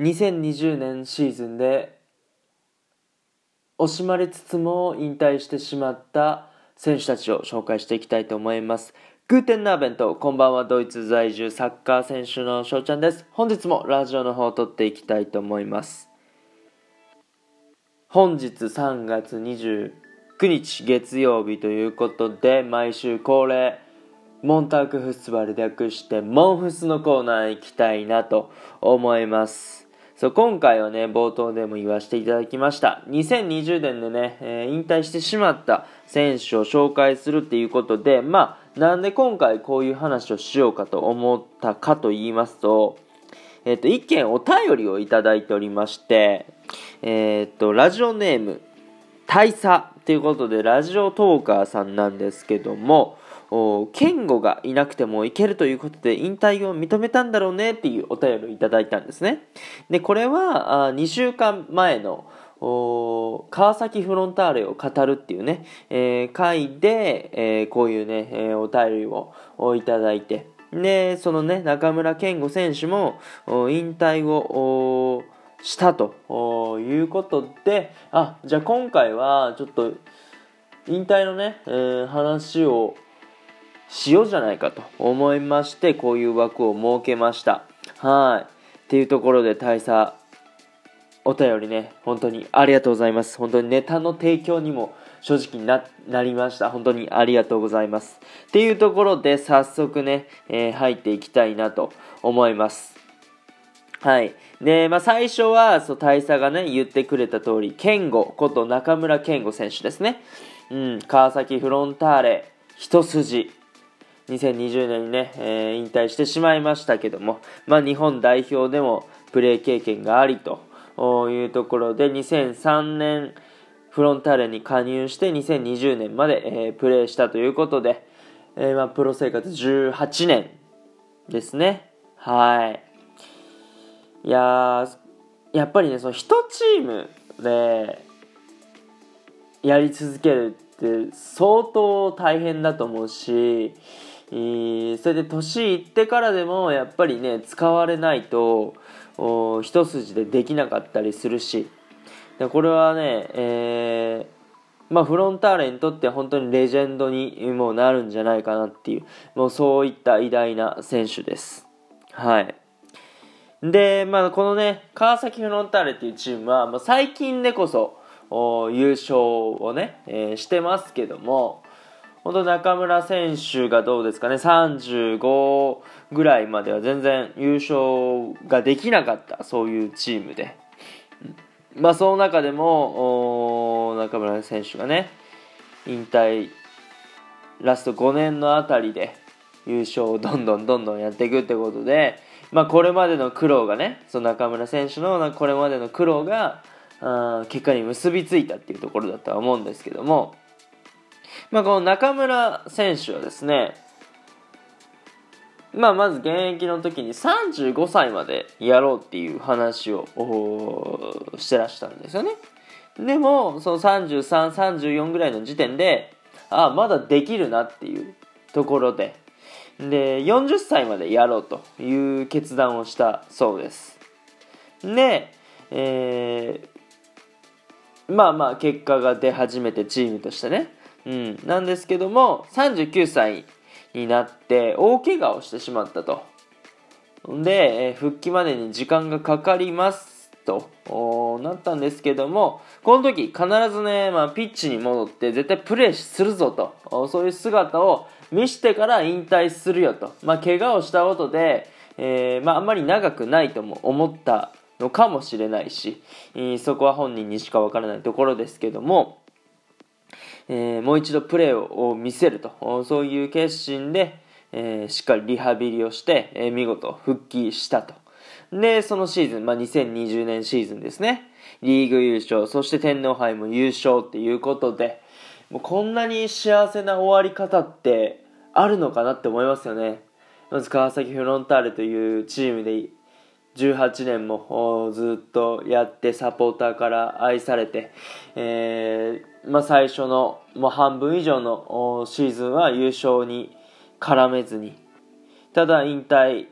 2020年シーズンで惜しまれつつも引退してしまった選手たちを紹介していきたいと思います。グーテンナーベント、こんばんは、ドイツ在住サッカー選手の翔ちゃんです。本日もラジオの方を撮っていきたいと思います。本日3月29日月曜日ということで、毎週恒例、モンタークフスバル略してモンフスのコーナー行きたいなと思います。そう今回はね、冒頭でも言わせていただきました。2020年でね、えー、引退してしまった選手を紹介するっていうことで、まあ、なんで今回こういう話をしようかと思ったかと言いますと、えっ、と、一件お便りをいただいておりまして、えっ、と、ラジオネーム、大佐ということで、ラジオトーカーさんなんですけども、健吾がいなくてもいけるということで引退を認めたんだろうねっていうお便りをいただいたんですね。で、これはあ2週間前の川崎フロンターレを語るっていうね、えー、回で、えー、こういうね、えー、お便りをいただいて、で、そのね、中村健吾選手も引退をしたということで、あ、じゃあ今回はちょっと引退のね、えー、話をしようじゃないかと思いまして、こういう枠を設けました。はい。っていうところで大佐、お便りね、本当にありがとうございます。本当にネタの提供にも正直ななりました。本当にありがとうございます。っていうところで早速ね、えー、入っていきたいなと思います。はい。で、まあ、最初は、そう、大佐がね、言ってくれた通り、健吾こと中村健吾選手ですね。うん、川崎フロンターレ、一筋、2020年にね、えー、引退してしまいましたけども、まあ、日本代表でもプレー経験がありというところで、2003年フロンターレに加入して2020年まで、えー、プレーしたということで、えー、まあ、プロ生活18年ですね。はい。いややっぱりね、その1チームでやり続けるって相当大変だと思うし、え、それで年いってからでもやっぱりね使われないと一筋でできなかったりするし。でこれはね、えー、まあ、フロンターレにとって本当にレジェンドにもなるんじゃないかなっていうもうそういった偉大な選手です。はい。で、まあ、このね川崎フロンターレっていうチームは、まあ、最近でこそ優勝をね、えー、してますけども本当中村選手がどうですかね、35ぐらいまでは全然優勝ができなかった、そういうチームで。まあ、その中でも、中村選手がね、引退、ラスト5年のあたりで優勝をどんどんどんどんやっていくってことで、まあ、これまでの苦労がね、その中村選手のこれまでの苦労が、あ結果に結びついたっていうところだとは思うんですけども、まあ、この中村選手はですね、まあ、まず現役の時に35歳までやろうっていう話をしてらしたんですよね。でも、その33、34ぐらいの時点で、ああ、まだできるなっていうところで、で、40歳までやろうという決断をしたそうです。で、えー、まあまあ結果が出始めてチームとしてね、うん、なんですけども39歳になって大怪我をしてしまったと。で、え復帰までに時間がかかりますとなったんですけどもこの時必ずね、まあ、ピッチに戻って絶対プレーするぞとそういう姿を見せてから引退するよと、まあ、怪我をしたことで、えー、まあ、んまり長くないとも思ったのかもしれないし、そこは本人にしかわからないところですけどもえー、もう一度プレーを見せると。そういう決心で、えー、しっかりリハビリをして、えー、見事復帰したと。でそのシーズン、まあ、2020年シーズンですね。リーグ優勝そして天皇杯も優勝っていうことでもうこんなに幸せな終わり方ってあるのかなって思いますよね。まず川崎フロンターレというチームで18年もずっとやってサポーターから愛されて、えー、まあ、最初のもう半分以上のシーズンは優勝に絡めずにただ引退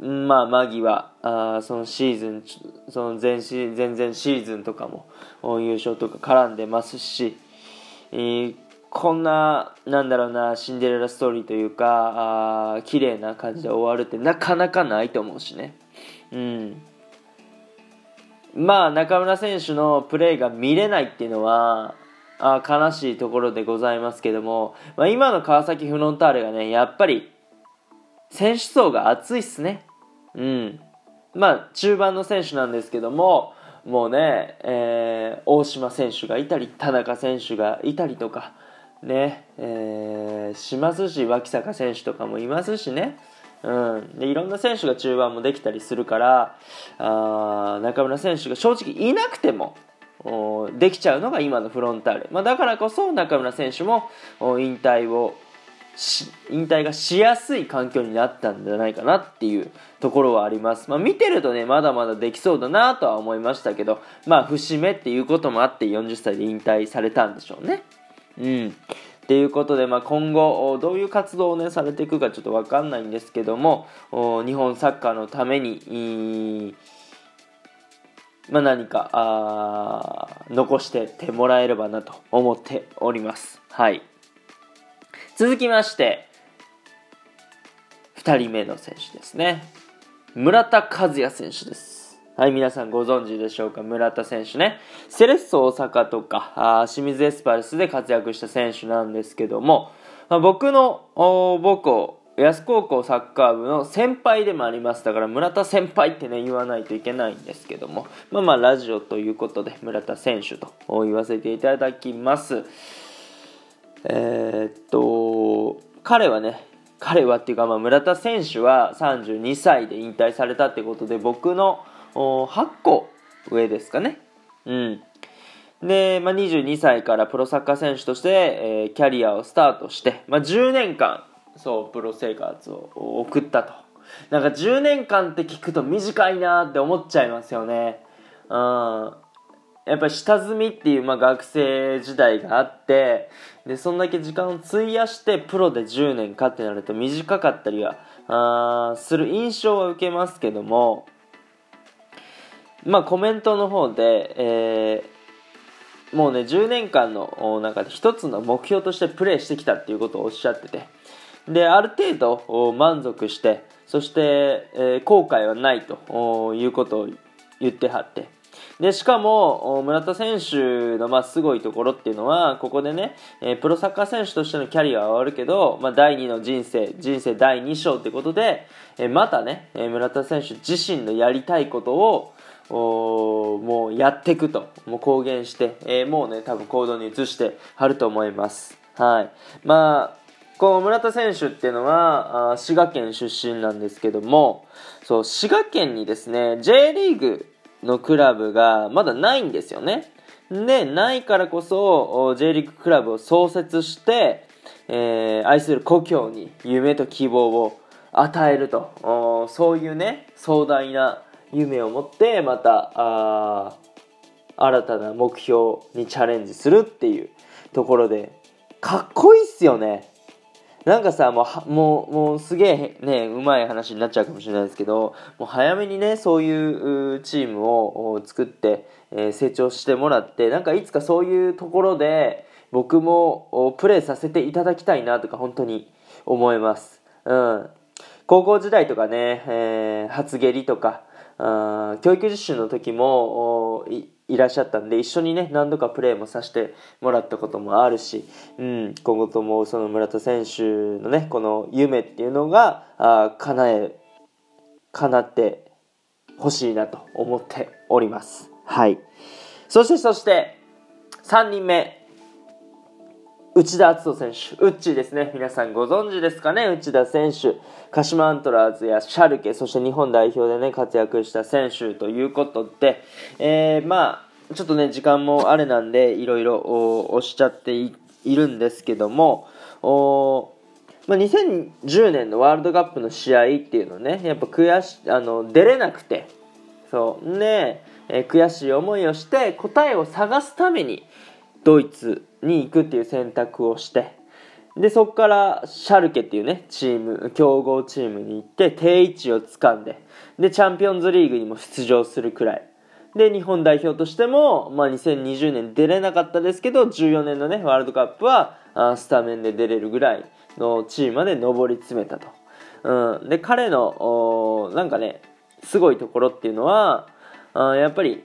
まあ、間際あそのシーズンその前シ前々シーズンとかも優勝とか絡んでますし、えー、こんななんだろうなシンデレラストーリーというかあ綺麗な感じで終わるってなかなかないと思うしね。うんまあ中村選手のプレーが見れないっていうのはあ悲しいところでございますけども、まあ、今の川崎フロンターレがねやっぱり選手層が厚いっすね。うん。まあ中盤の選手なんですけどももうね、えー、大島選手がいたり田中選手がいたりとかねえー、しますし脇坂選手とかもいますしね。うん、でいろんな選手が中盤もできたりするからあ中村選手が正直いなくてもできちゃうのが今のフロンターレ、まあ、だからこそ中村選手も引退を引退がしやすい環境になったんじゃないかなっていうところはあります、まあ、見てるとねまだまだできそうだなとは思いましたけどまあ節目っていうこともあって40歳で引退されたんでしょうね。うん。ということで、まあ、今後どういう活動を、ね、されていくかちょっと分かんないんですけども日本サッカーのために、まあ、何かあ残してってもらえればなと思っております。はい、続きまして2人目の選手ですね村田和也選手です。はい、皆さんご存知でしょうか？村田選手ね。セレッソ大阪とか、あ清水エスパルスで活躍した選手なんですけども、まあ、僕の母校、安高校サッカー部の先輩でもあります。だから村田先輩ってね、言わないといけないんですけども、まあまあラジオということで村田選手と言わせていただきます。えー、っと、彼はね、彼はっていうか、まあ、村田選手は32歳で引退されたってことで、僕の8個上ですかね。うん。で、まあ、22歳からプロサッカー選手として、えー、キャリアをスタートして、まあ、10年間、そう、プロ生活を送ったと。なんか10年間って聞くと短いなって思っちゃいますよね。うん。やっぱり下積みっていう、まあ、学生時代があって、で、そんだけ時間を費やしてプロで10年かってなると短かったりは、あする印象は受けますけども、まあコメントの方で、えー、もうね10年間の中で一つの目標としてプレーしてきたっていうことをおっしゃっててである程度満足してそして、えー、後悔はないということを言ってはって。でしかも村田選手のまあすごいところっていうのはここでね、えー、プロサッカー選手としてのキャリアは終わるけど、まあ、第2の人生人生第2章ってことで、えー、またね、えー、村田選手自身のやりたいことをもうやっていくともう公言して、えー、もうね多分行動に移してはると思います。はい。まあこの村田選手っていうのはあ滋賀県出身なんですけどもそう滋賀県にですね J リーグのクラブがまだないんですよね。でないからこそ J リーグクラブを創設して、えー、愛する故郷に夢と希望を与えると。そういうね壮大な夢を持ってまたあ新たな目標にチャレンジするっていうところでかっこいいっすよね。なんかさもうもうもうすげえねうまい話になっちゃうかもしれないですけどもう早めにねそういうチームを作って、えー、成長してもらってなんかいつかそういうところで僕もプレーさせていただきたいなとか本当に思います。うん。高校時代とかね、えー、初蹴りとかあ教育実習の時もいらっしゃったんで一緒にね何度かプレーもさせてもらったこともあるし、うん、今後ともその村田選手のねこの夢っていうのがあ叶え叶ってほしいなと思っております。はい。そしてそして3人目。内田篤人選手、ウッチーですね。皆さんご存知ですかね？内田選手。鹿島アントラーズやシャルケ、そして日本代表でね、活躍した選手ということで、えー、まあ、ちょっとね、時間もあれなんで、いろいろおっしゃっているんですけども、おまあ、2010年のワールドカップの試合っていうのね、やっぱ悔し、あの、出れなくて、そう、ね、えー、悔しい思いをして答えを探すために、ドイツに行くっていう選択をしてで、そこからシャルケっていうね、チーム、強豪チームに行って定位置を掴んで、で、チャンピオンズリーグにも出場するくらい。で、日本代表としても、まあ、2020年出れなかったですけど、14年のね、ワールドカップは、あスタメンで出れるぐらいのチームまで上り詰めたと。うん。で、彼の、なんかね、すごいところっていうのは、あやっぱり、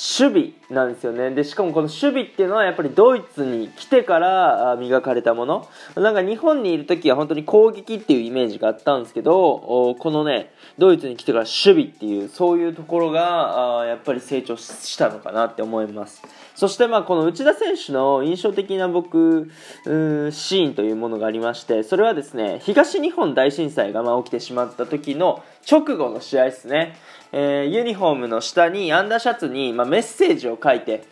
守備なんですよね。でしかもこの守備っていうのはやっぱりドイツに来てから磨かれたもの。なんか日本にいる時は本当に攻撃っていうイメージがあったんですけどこのねドイツに来てから守備っていうそういうところがやっぱり成長したのかなって思います。そしてまあこの内田選手の印象的な僕シーンというものがありましてそれはですね東日本大震災がまあ起きてしまった時の直後の試合ですね。えー、ユニフォームの下にアンダーシャツに、まあ、メッセージを書いて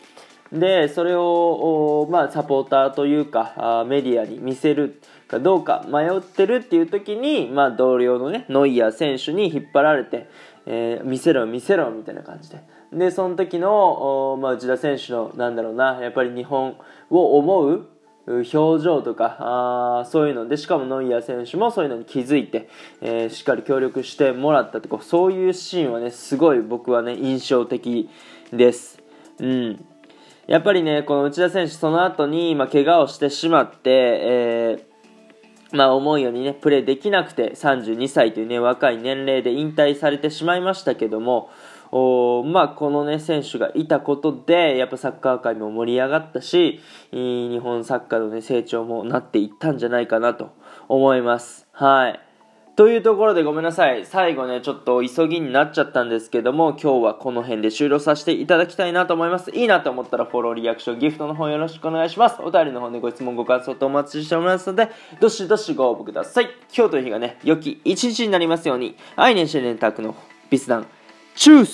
でそれを、まあ、サポーターというかあメディアに見せるかどうか迷ってるっていう時に、まあ、同僚のねノイアー選手に引っ張られて、えー、見せろ見せろみたいな感じで。でその時の、まあ、内田選手のなんだろうなやっぱり日本を思う表情とかあそういうのでしかもノイアー選手もそういうのに気づいて、えー、しっかり協力してもらったとかそういうシーンはねすごい僕はね印象的です。うんやっぱりね、この内田選手、その後に、まあ、怪我をしてしまって、えー、まあ、思うようにね、プレーできなくて、32歳というね、若い年齢で引退されてしまいましたけども、おまあ、このね、選手がいたことで、やっぱサッカー界も盛り上がったし、日本サッカーのね、成長もなっていったんじゃないかなと思います。はい。というところでごめんなさい。最後ね、ちょっと急ぎになっちゃったんですけども、今日はこの辺で終了させていただきたいなと思います。いいなと思ったらフォロー、リアクション、ギフトの方よろしくお願いします。お便りの方でご質問、ご感想とお待ちしておりますので、どしどしご応募ください。今日という日がね、良き一日になりますように、愛年シェレンタクのビスダン、チュース